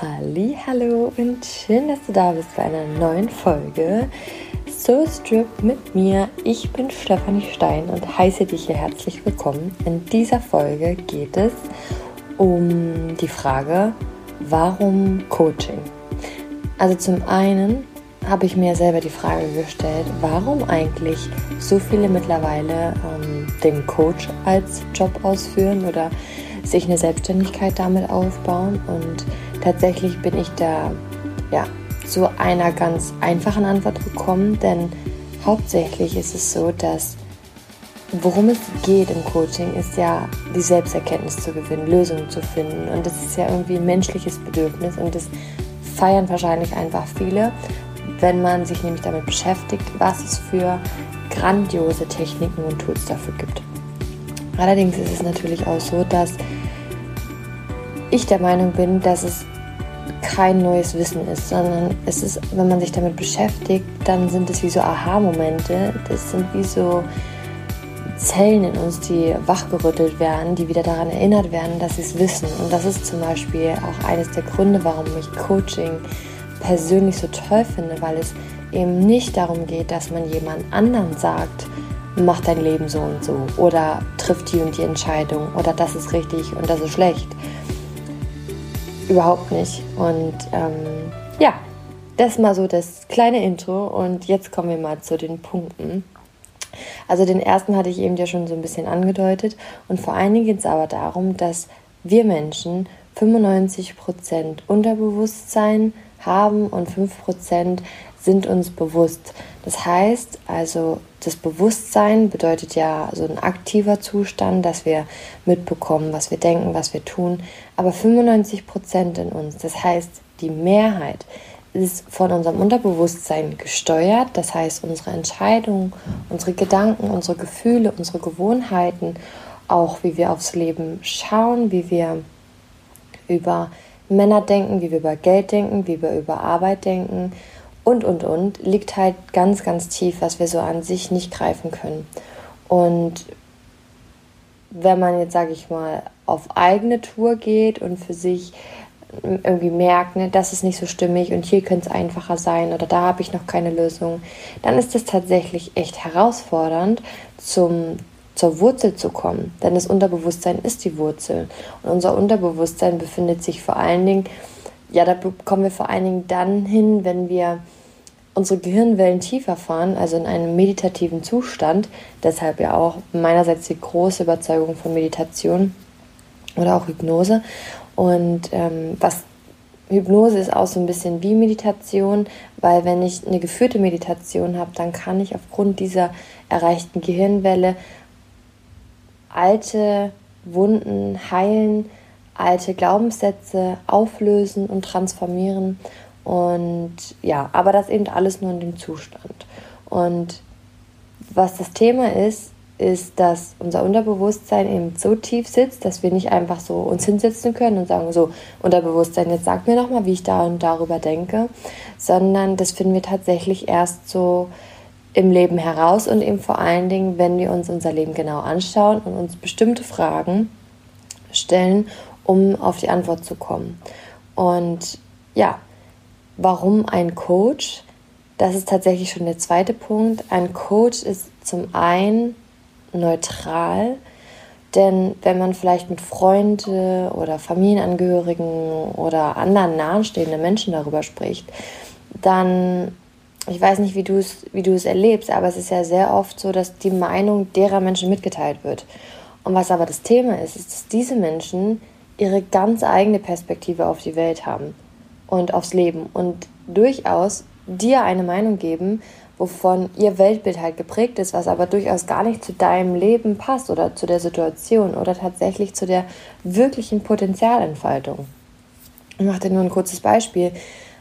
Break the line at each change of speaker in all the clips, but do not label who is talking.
Halli, hallo und schön, dass du da bist bei einer neuen Folge Soul Strip mit mir. Ich bin Stefanie Stein und heiße dich hier herzlich willkommen. In dieser Folge geht es um die Frage, warum Coaching? Also zum einen habe ich mir selber die Frage gestellt, warum eigentlich so viele mittlerweile ähm, den Coach als Job ausführen oder sich eine Selbstständigkeit damit aufbauen. Und tatsächlich bin ich da ja, zu einer ganz einfachen Antwort gekommen, denn hauptsächlich ist es so, dass worum es geht im Coaching, ist ja die Selbsterkenntnis zu gewinnen, Lösungen zu finden. Und das ist ja irgendwie ein menschliches Bedürfnis und das feiern wahrscheinlich einfach viele, wenn man sich nämlich damit beschäftigt, was es für grandiose Techniken und Tools dafür gibt. Allerdings ist es natürlich auch so, dass ich der Meinung bin, dass es kein neues Wissen ist, sondern es ist, wenn man sich damit beschäftigt, dann sind es wie so Aha-Momente. Das sind wie so Zellen in uns, die wachgerüttelt werden, die wieder daran erinnert werden, dass sie es wissen. Und das ist zum Beispiel auch eines der Gründe, warum ich Coaching persönlich so toll finde, weil es eben nicht darum geht, dass man jemand anderen sagt, mach dein Leben so und so oder triff die und die Entscheidung oder das ist richtig und das ist schlecht. Überhaupt nicht. Und ähm, ja, das mal so das kleine Intro und jetzt kommen wir mal zu den Punkten. Also den ersten hatte ich eben ja schon so ein bisschen angedeutet und vor allen Dingen geht es aber darum, dass wir Menschen 95% Unterbewusstsein haben und 5% sind uns bewusst. Das heißt also, das Bewusstsein bedeutet ja so ein aktiver Zustand, dass wir mitbekommen, was wir denken, was wir tun. Aber 95 Prozent in uns, das heißt, die Mehrheit ist von unserem Unterbewusstsein gesteuert. Das heißt, unsere Entscheidungen, unsere Gedanken, unsere Gefühle, unsere Gewohnheiten, auch wie wir aufs Leben schauen, wie wir über Männer denken, wie wir über Geld denken, wie wir über Arbeit denken und, und, und, liegt halt ganz, ganz tief, was wir so an sich nicht greifen können. Und wenn man jetzt, sage ich mal, auf eigene Tour geht und für sich irgendwie merkt, ne, das ist nicht so stimmig und hier könnte es einfacher sein oder da habe ich noch keine Lösung, dann ist es tatsächlich echt herausfordernd, zum, zur Wurzel zu kommen. Denn das Unterbewusstsein ist die Wurzel. Und unser Unterbewusstsein befindet sich vor allen Dingen, ja, da kommen wir vor allen Dingen dann hin, wenn wir unsere Gehirnwellen tiefer fahren, also in einem meditativen Zustand. Deshalb ja auch meinerseits die große Überzeugung von Meditation oder auch Hypnose. Und ähm, was Hypnose ist auch so ein bisschen wie Meditation, weil wenn ich eine geführte Meditation habe, dann kann ich aufgrund dieser erreichten Gehirnwelle alte Wunden heilen, alte Glaubenssätze auflösen und transformieren und ja, aber das eben alles nur in dem Zustand. Und was das Thema ist, ist, dass unser Unterbewusstsein eben so tief sitzt, dass wir nicht einfach so uns hinsetzen können und sagen, so, Unterbewusstsein, jetzt sag mir doch mal, wie ich da und darüber denke, sondern das finden wir tatsächlich erst so im Leben heraus und eben vor allen Dingen, wenn wir uns unser Leben genau anschauen und uns bestimmte Fragen stellen, um auf die Antwort zu kommen. Und ja, Warum ein Coach? Das ist tatsächlich schon der zweite Punkt. Ein Coach ist zum einen neutral, denn wenn man vielleicht mit Freunden oder Familienangehörigen oder anderen nahestehenden Menschen darüber spricht, dann, ich weiß nicht, wie du es wie du es erlebst, aber es ist ja sehr oft so, dass die Meinung derer Menschen mitgeteilt wird. Und was aber das Thema ist, ist, dass diese Menschen ihre ganz eigene Perspektive auf die Welt haben und aufs Leben und durchaus dir eine Meinung geben, wovon ihr Weltbild halt geprägt ist, was aber durchaus gar nicht zu deinem Leben passt oder zu der Situation oder tatsächlich zu der wirklichen Potenzialentfaltung. Ich mache dir nur ein kurzes Beispiel.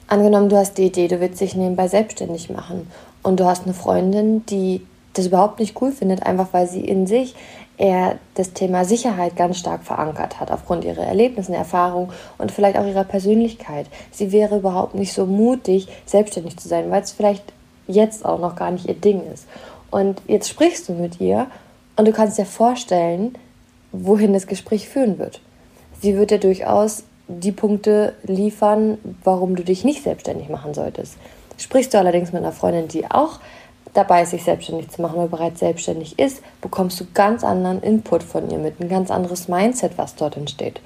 Angenommen, du hast die Idee, du willst dich nebenbei selbstständig machen und du hast eine Freundin, die das überhaupt nicht cool findet, einfach weil sie in sich er das Thema Sicherheit ganz stark verankert hat, aufgrund ihrer Erlebnisse, Erfahrungen und vielleicht auch ihrer Persönlichkeit. Sie wäre überhaupt nicht so mutig, selbstständig zu sein, weil es vielleicht jetzt auch noch gar nicht ihr Ding ist. Und jetzt sprichst du mit ihr und du kannst dir vorstellen, wohin das Gespräch führen wird. Sie wird dir durchaus die Punkte liefern, warum du dich nicht selbstständig machen solltest. Sprichst du allerdings mit einer Freundin, die auch dabei ist, sich selbstständig zu machen oder bereits selbstständig ist, bekommst du ganz anderen Input von ihr mit, ein ganz anderes Mindset, was dort entsteht.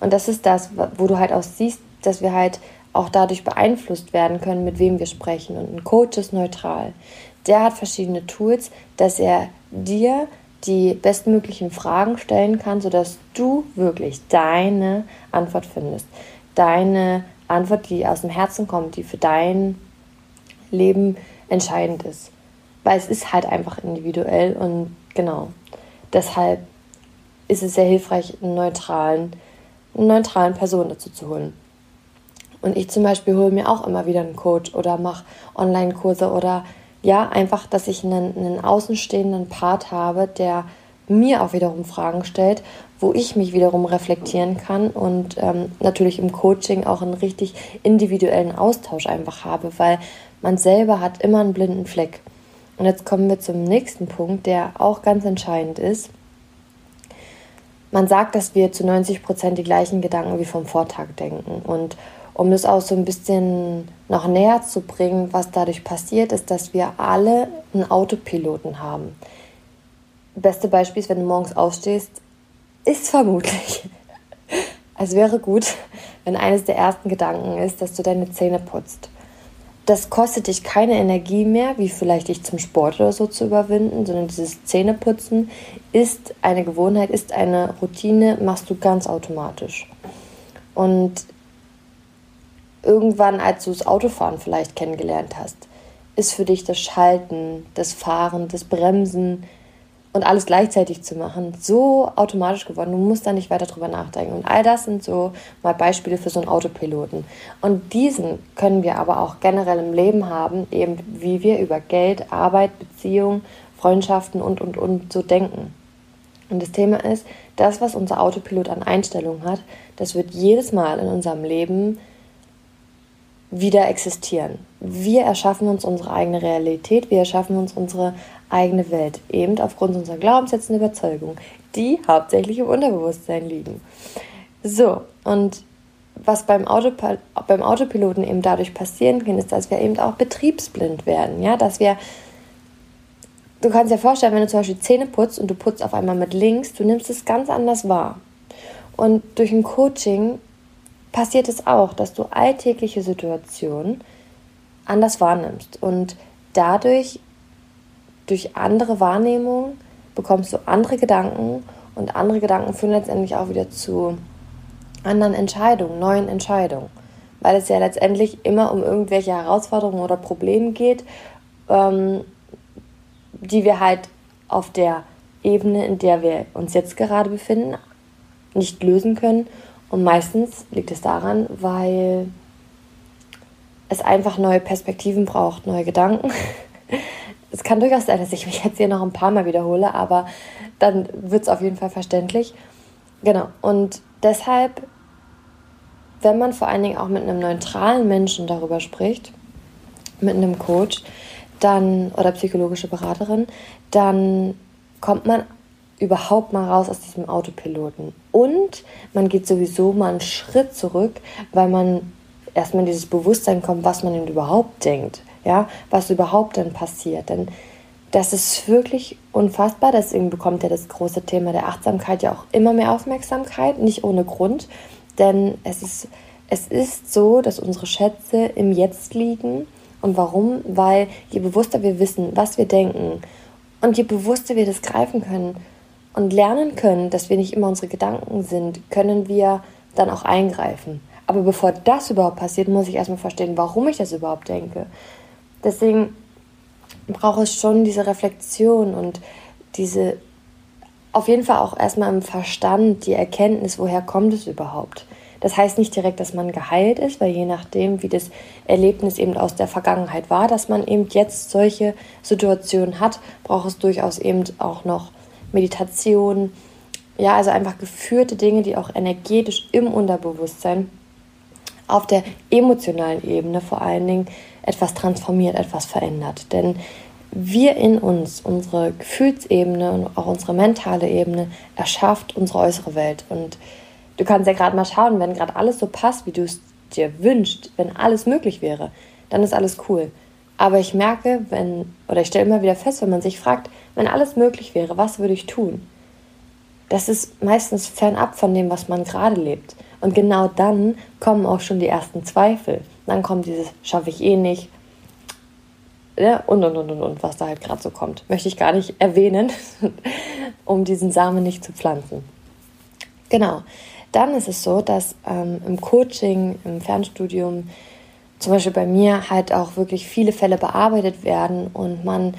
Und das ist das, wo du halt auch siehst, dass wir halt auch dadurch beeinflusst werden können, mit wem wir sprechen. Und ein Coach ist neutral. Der hat verschiedene Tools, dass er dir die bestmöglichen Fragen stellen kann, sodass du wirklich deine Antwort findest. Deine Antwort, die aus dem Herzen kommt, die für dein Leben entscheidend ist. Weil es ist halt einfach individuell und genau. Deshalb ist es sehr hilfreich, einen neutralen, eine neutralen Person dazu zu holen. Und ich zum Beispiel hole mir auch immer wieder einen Coach oder mache Online-Kurse oder ja, einfach, dass ich einen, einen außenstehenden Part habe, der mir auch wiederum Fragen stellt, wo ich mich wiederum reflektieren kann und ähm, natürlich im Coaching auch einen richtig individuellen Austausch einfach habe, weil man selber hat immer einen blinden Fleck. Und jetzt kommen wir zum nächsten Punkt, der auch ganz entscheidend ist. Man sagt, dass wir zu 90 Prozent die gleichen Gedanken wie vom Vortag denken. Und um das auch so ein bisschen noch näher zu bringen, was dadurch passiert, ist, dass wir alle einen Autopiloten haben. Beste Beispiel ist, wenn du morgens aufstehst, ist vermutlich, es wäre gut, wenn eines der ersten Gedanken ist, dass du deine Zähne putzt das kostet dich keine Energie mehr, wie vielleicht dich zum Sport oder so zu überwinden, sondern dieses Zähneputzen ist eine Gewohnheit, ist eine Routine, machst du ganz automatisch. Und irgendwann, als du das Autofahren vielleicht kennengelernt hast, ist für dich das Schalten, das Fahren, das Bremsen, und alles gleichzeitig zu machen, so automatisch geworden. Du musst da nicht weiter drüber nachdenken. Und all das sind so mal Beispiele für so einen Autopiloten. Und diesen können wir aber auch generell im Leben haben, eben wie wir über Geld, Arbeit, Beziehung, Freundschaften und, und, und so denken. Und das Thema ist, das, was unser Autopilot an Einstellungen hat, das wird jedes Mal in unserem Leben wieder existieren. Wir erschaffen uns unsere eigene Realität, wir erschaffen uns unsere eigene Welt, eben aufgrund unserer Glaubenssätze und Überzeugungen, die hauptsächlich im Unterbewusstsein liegen. So, und was beim, Autopil beim Autopiloten eben dadurch passieren kann, ist, dass wir eben auch betriebsblind werden. Ja, dass wir, du kannst dir vorstellen, wenn du zum Beispiel Zähne putzt und du putzt auf einmal mit links, du nimmst es ganz anders wahr. Und durch ein Coaching passiert es auch, dass du alltägliche Situationen anders wahrnimmst und dadurch durch andere Wahrnehmung bekommst du andere Gedanken und andere Gedanken führen letztendlich auch wieder zu anderen Entscheidungen, neuen Entscheidungen. Weil es ja letztendlich immer um irgendwelche Herausforderungen oder Probleme geht, ähm, die wir halt auf der Ebene, in der wir uns jetzt gerade befinden, nicht lösen können. Und meistens liegt es daran, weil es einfach neue Perspektiven braucht, neue Gedanken, es kann durchaus sein, dass ich mich jetzt hier noch ein paar Mal wiederhole, aber dann wird es auf jeden Fall verständlich. Genau. Und deshalb, wenn man vor allen Dingen auch mit einem neutralen Menschen darüber spricht, mit einem Coach, dann oder psychologische Beraterin, dann kommt man überhaupt mal raus aus diesem Autopiloten. Und man geht sowieso mal einen Schritt zurück, weil man erstmal in dieses Bewusstsein kommt, was man denn überhaupt denkt ja, was überhaupt denn passiert. Denn das ist wirklich unfassbar. Deswegen bekommt ja das große Thema der Achtsamkeit ja auch immer mehr Aufmerksamkeit, nicht ohne Grund. Denn es ist, es ist so, dass unsere Schätze im Jetzt liegen. Und warum? Weil je bewusster wir wissen, was wir denken und je bewusster wir das greifen können und lernen können, dass wir nicht immer unsere Gedanken sind, können wir dann auch eingreifen. Aber bevor das überhaupt passiert, muss ich erstmal verstehen, warum ich das überhaupt denke. Deswegen braucht es schon diese Reflexion und diese, auf jeden Fall auch erstmal im Verstand, die Erkenntnis, woher kommt es überhaupt. Das heißt nicht direkt, dass man geheilt ist, weil je nachdem, wie das Erlebnis eben aus der Vergangenheit war, dass man eben jetzt solche Situationen hat, braucht es durchaus eben auch noch Meditation, ja, also einfach geführte Dinge, die auch energetisch im Unterbewusstsein auf der emotionalen Ebene vor allen Dingen etwas transformiert, etwas verändert. Denn wir in uns, unsere Gefühlsebene und auch unsere mentale Ebene erschafft unsere äußere Welt. Und du kannst ja gerade mal schauen, wenn gerade alles so passt, wie du es dir wünschst, wenn alles möglich wäre, dann ist alles cool. Aber ich merke, wenn, oder ich stelle immer wieder fest, wenn man sich fragt, wenn alles möglich wäre, was würde ich tun? Das ist meistens fernab von dem, was man gerade lebt. Und genau dann kommen auch schon die ersten Zweifel. Dann kommt dieses, schaffe ich eh nicht. Ja, und, und, und, und, und, was da halt gerade so kommt. Möchte ich gar nicht erwähnen, um diesen Samen nicht zu pflanzen. Genau. Dann ist es so, dass ähm, im Coaching, im Fernstudium, zum Beispiel bei mir halt auch wirklich viele Fälle bearbeitet werden und man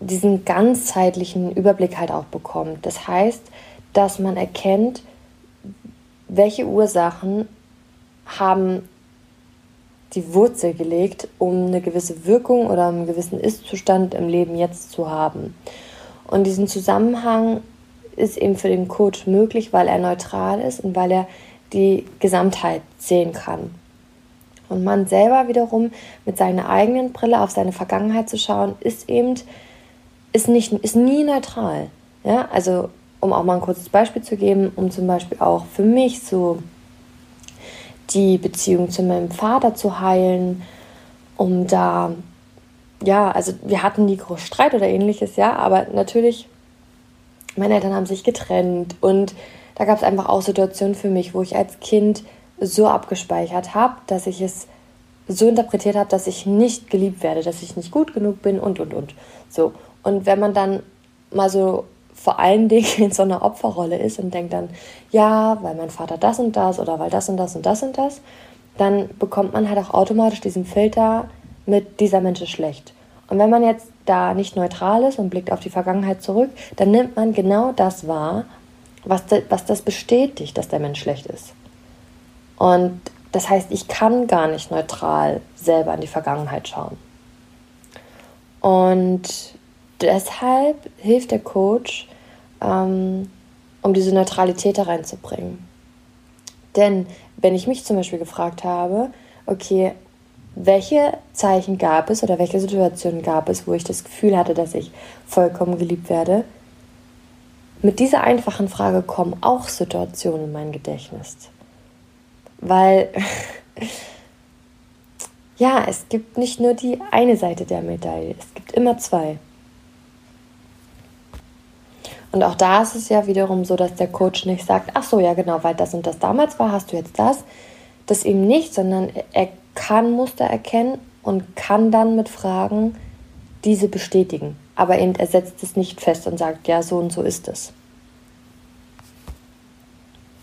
diesen ganzheitlichen Überblick halt auch bekommt. Das heißt, dass man erkennt, welche Ursachen haben die Wurzel gelegt, um eine gewisse Wirkung oder einen gewissen Ist-Zustand im Leben jetzt zu haben. Und diesen Zusammenhang ist eben für den Coach möglich, weil er neutral ist und weil er die Gesamtheit sehen kann. Und man selber wiederum mit seiner eigenen Brille auf seine Vergangenheit zu schauen, ist eben ist nicht ist nie neutral. Ja, also um auch mal ein kurzes Beispiel zu geben, um zum Beispiel auch für mich so die Beziehung zu meinem Vater zu heilen, um da ja, also wir hatten nie groß Streit oder ähnliches, ja, aber natürlich meine Eltern haben sich getrennt und da gab es einfach auch Situationen für mich, wo ich als Kind so abgespeichert habe, dass ich es so interpretiert habe, dass ich nicht geliebt werde, dass ich nicht gut genug bin und und und. So. Und wenn man dann mal so vor allen Dingen in so einer Opferrolle ist und denkt dann, ja, weil mein Vater das und das oder weil das und das und das und das, dann bekommt man halt auch automatisch diesen Filter mit dieser Mensch ist schlecht. Und wenn man jetzt da nicht neutral ist und blickt auf die Vergangenheit zurück, dann nimmt man genau das wahr, was, de, was das bestätigt, dass der Mensch schlecht ist. Und das heißt, ich kann gar nicht neutral selber in die Vergangenheit schauen. Und deshalb hilft der Coach, ähm, um diese Neutralität da reinzubringen. Denn wenn ich mich zum Beispiel gefragt habe, okay, welche Zeichen gab es oder welche Situationen gab es, wo ich das Gefühl hatte, dass ich vollkommen geliebt werde? Mit dieser einfachen Frage kommen auch Situationen in mein Gedächtnis. Weil, ja, es gibt nicht nur die eine Seite der Medaille, es gibt immer zwei. Und auch da ist es ja wiederum so, dass der Coach nicht sagt, ach so, ja genau, weil das und das damals war, hast du jetzt das. Das eben nicht, sondern er kann Muster erkennen und kann dann mit Fragen diese bestätigen. Aber eben er setzt es nicht fest und sagt, ja, so und so ist es.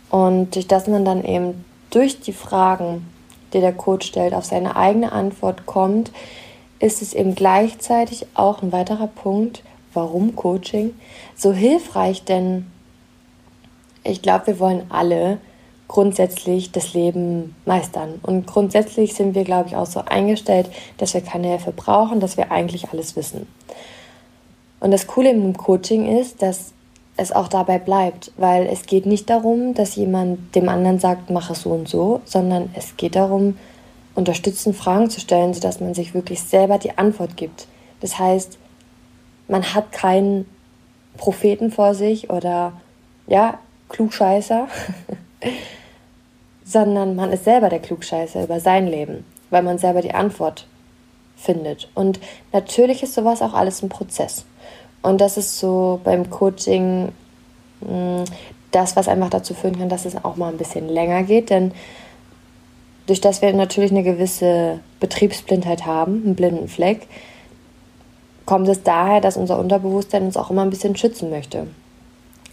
Und durch das man dann eben durch die Fragen, die der Coach stellt, auf seine eigene Antwort kommt, ist es eben gleichzeitig auch ein weiterer Punkt, warum Coaching so hilfreich, denn ich glaube, wir wollen alle grundsätzlich das Leben meistern. Und grundsätzlich sind wir, glaube ich, auch so eingestellt, dass wir keine Hilfe brauchen, dass wir eigentlich alles wissen. Und das Coole im Coaching ist, dass es auch dabei bleibt, weil es geht nicht darum, dass jemand dem anderen sagt, mach es so und so, sondern es geht darum, unterstützend Fragen zu stellen, sodass man sich wirklich selber die Antwort gibt. Das heißt, man hat keinen Propheten vor sich oder ja, Klugscheißer, sondern man ist selber der Klugscheißer über sein Leben, weil man selber die Antwort findet. Und natürlich ist sowas auch alles ein Prozess. Und das ist so beim Coaching mm, das, was einfach dazu führen kann, dass es auch mal ein bisschen länger geht, denn durch das wir natürlich eine gewisse Betriebsblindheit haben, einen blinden Fleck, kommt es daher, dass unser Unterbewusstsein uns auch immer ein bisschen schützen möchte.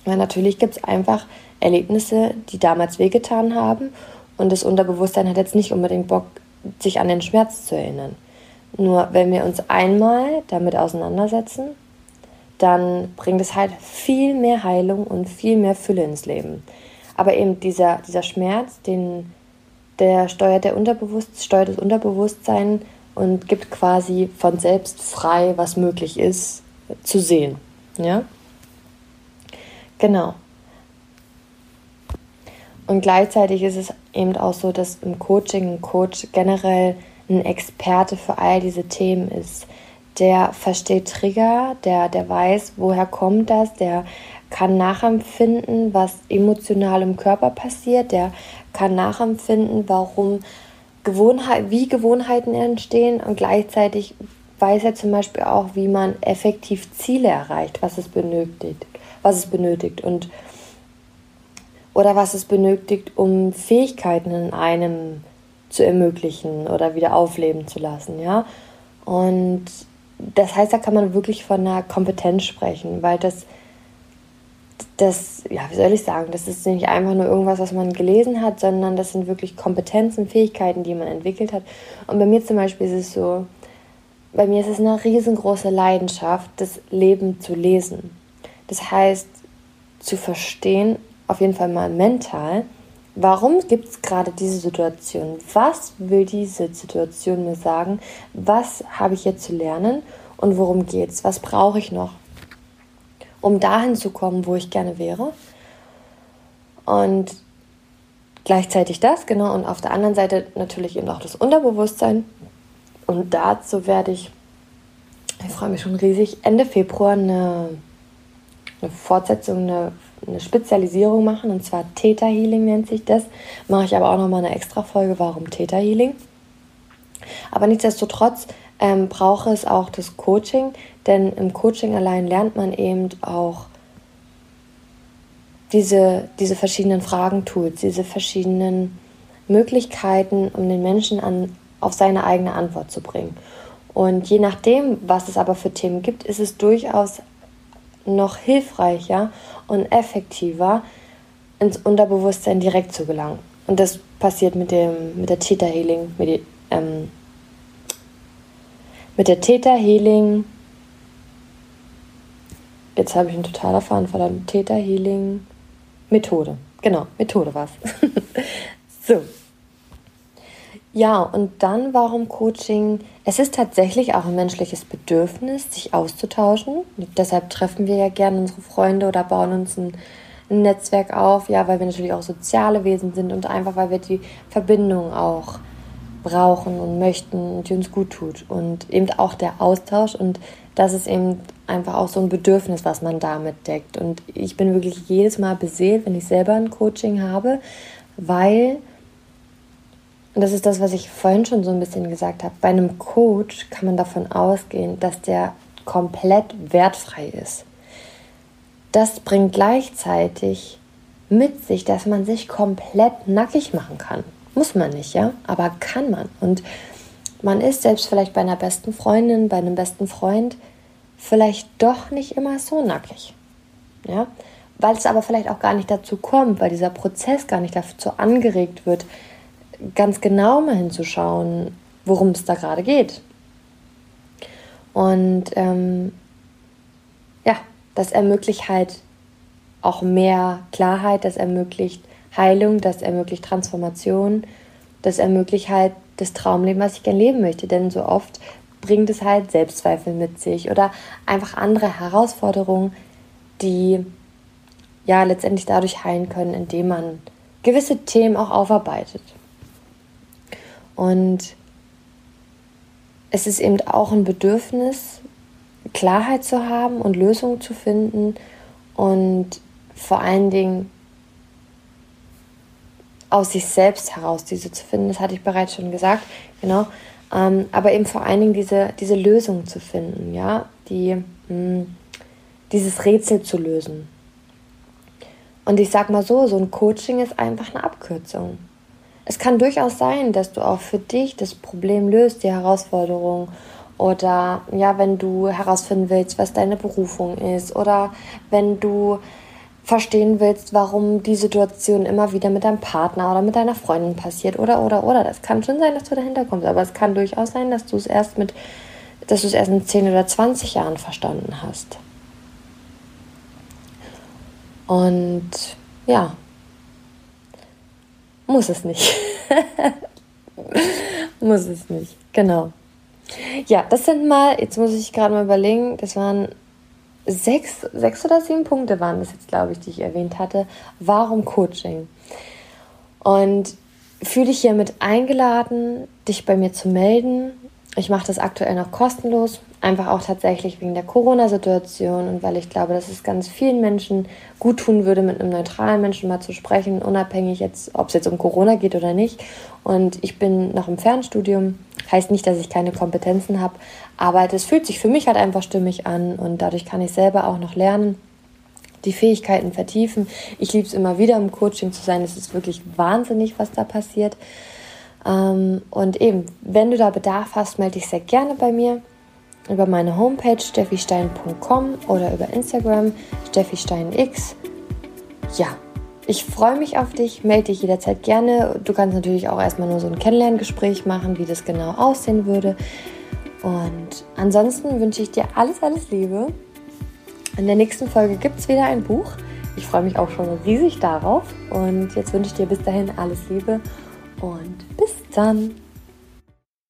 Weil natürlich gibt es einfach Erlebnisse, die damals wehgetan haben. Und das Unterbewusstsein hat jetzt nicht unbedingt Bock, sich an den Schmerz zu erinnern. Nur wenn wir uns einmal damit auseinandersetzen, dann bringt es halt viel mehr Heilung und viel mehr Fülle ins Leben. Aber eben dieser, dieser Schmerz, den, der steuert, der Unterbewusst, steuert das Unterbewusstsein und gibt quasi von selbst frei, was möglich ist, zu sehen. Ja? Genau. Und gleichzeitig ist es eben auch so, dass im Coaching ein Coach generell ein Experte für all diese Themen ist. Der versteht Trigger, der, der weiß, woher kommt das, der kann nachempfinden, was emotional im Körper passiert. Der kann nachempfinden, warum Gewohnheit, wie Gewohnheiten entstehen und gleichzeitig weiß er zum Beispiel auch, wie man effektiv Ziele erreicht, was es benötigt, was es benötigt und oder was es benötigt, um Fähigkeiten in einem zu ermöglichen oder wieder aufleben zu lassen, ja. Und das heißt, da kann man wirklich von einer Kompetenz sprechen, weil das, das, ja, wie soll ich sagen, das ist nicht einfach nur irgendwas, was man gelesen hat, sondern das sind wirklich Kompetenzen, Fähigkeiten, die man entwickelt hat. Und bei mir zum Beispiel ist es so, bei mir ist es eine riesengroße Leidenschaft, das Leben zu lesen. Das heißt, zu verstehen, auf jeden Fall mal mental, warum gibt es gerade diese Situation? Was will diese Situation mir sagen? Was habe ich jetzt zu lernen und worum geht es? Was brauche ich noch, um dahin zu kommen, wo ich gerne wäre? Und gleichzeitig das, genau, und auf der anderen Seite natürlich eben auch das Unterbewusstsein. Und dazu werde ich, ich freue mich schon riesig, Ende Februar eine, eine Fortsetzung, eine eine Spezialisierung machen, und zwar Theta Healing nennt sich das. Mache ich aber auch nochmal eine extra Folge, warum Theta Healing. Aber nichtsdestotrotz ähm, brauche es auch das Coaching, denn im Coaching allein lernt man eben auch diese, diese verschiedenen Fragen-Tools, diese verschiedenen Möglichkeiten, um den Menschen an, auf seine eigene Antwort zu bringen. Und je nachdem, was es aber für Themen gibt, ist es durchaus noch hilfreicher und effektiver ins Unterbewusstsein direkt zu gelangen. Und das passiert mit, dem, mit der Theta Healing, mit, ähm, mit der Theta Healing. Jetzt habe ich einen totaler Faden verdammt. Theta Healing Methode. Genau, Methode war es. so. Ja, und dann warum Coaching? Es ist tatsächlich auch ein menschliches Bedürfnis, sich auszutauschen. Und deshalb treffen wir ja gerne unsere Freunde oder bauen uns ein, ein, Netzwerk auf, ja, weil wir natürlich auch soziale Wesen sind und einfach weil wir die Verbindung auch brauchen und möchten und die uns gut tut. Und eben auch der Austausch und das ist eben einfach auch so ein Bedürfnis, was man damit deckt. Und ich bin wirklich jedes Mal beseelt, wenn ich selber ein Coaching habe, weil und das ist das, was ich vorhin schon so ein bisschen gesagt habe. Bei einem Coach kann man davon ausgehen, dass der komplett wertfrei ist. Das bringt gleichzeitig mit sich, dass man sich komplett nackig machen kann. Muss man nicht, ja, aber kann man. Und man ist selbst vielleicht bei einer besten Freundin, bei einem besten Freund vielleicht doch nicht immer so nackig. Ja, weil es aber vielleicht auch gar nicht dazu kommt, weil dieser Prozess gar nicht dazu angeregt wird, ganz genau mal hinzuschauen, worum es da gerade geht. Und ähm, ja, das ermöglicht halt auch mehr Klarheit, das ermöglicht Heilung, das ermöglicht Transformation, das ermöglicht halt das Traumleben, was ich gerne leben möchte. Denn so oft bringt es halt Selbstzweifel mit sich oder einfach andere Herausforderungen, die ja letztendlich dadurch heilen können, indem man gewisse Themen auch aufarbeitet. Und es ist eben auch ein Bedürfnis, Klarheit zu haben und Lösungen zu finden und vor allen Dingen aus sich selbst heraus diese zu finden. Das hatte ich bereits schon gesagt, genau. Ähm, aber eben vor allen Dingen diese, diese Lösung zu finden, ja, die, mh, hm, dieses Rätsel zu lösen. Und ich sag mal so, so ein Coaching ist einfach eine Abkürzung es kann durchaus sein, dass du auch für dich das Problem löst, die Herausforderung. Oder ja, wenn du herausfinden willst, was deine Berufung ist. Oder wenn du verstehen willst, warum die Situation immer wieder mit deinem Partner oder mit deiner Freundin passiert. Oder, oder, oder. Das kann schon sein, dass du dahinter kommst. Aber es kann durchaus sein, dass du es erst mit, dass du es erst in 10 oder 20 Jahren verstanden hast. Und ja, muss es nicht. muss es nicht. Genau. Ja, das sind mal, jetzt muss ich gerade mal überlegen, das waren sechs, sechs oder sieben Punkte waren das jetzt, glaube ich, die ich erwähnt hatte. Warum Coaching? Und fühle dich hiermit eingeladen, dich bei mir zu melden. Ich mache das aktuell noch kostenlos. Einfach auch tatsächlich wegen der Corona-Situation und weil ich glaube, dass es ganz vielen Menschen gut tun würde, mit einem neutralen Menschen mal zu sprechen, unabhängig jetzt, ob es jetzt um Corona geht oder nicht. Und ich bin noch im Fernstudium, heißt nicht, dass ich keine Kompetenzen habe, aber das fühlt sich für mich halt einfach stimmig an und dadurch kann ich selber auch noch lernen die Fähigkeiten vertiefen. Ich liebe es immer wieder im Coaching zu sein. Es ist wirklich wahnsinnig, was da passiert. Ähm, und eben, wenn du da Bedarf hast, melde dich sehr gerne bei mir über meine Homepage steffistein.com oder über Instagram steffisteinx. Ja, ich freue mich auf dich, melde dich jederzeit gerne. Du kannst natürlich auch erstmal nur so ein Kennenlerngespräch machen, wie das genau aussehen würde. Und ansonsten wünsche ich dir alles, alles Liebe. In der nächsten Folge gibt es wieder ein Buch. Ich freue mich auch schon riesig darauf. Und jetzt wünsche ich dir bis dahin alles Liebe und bis dann.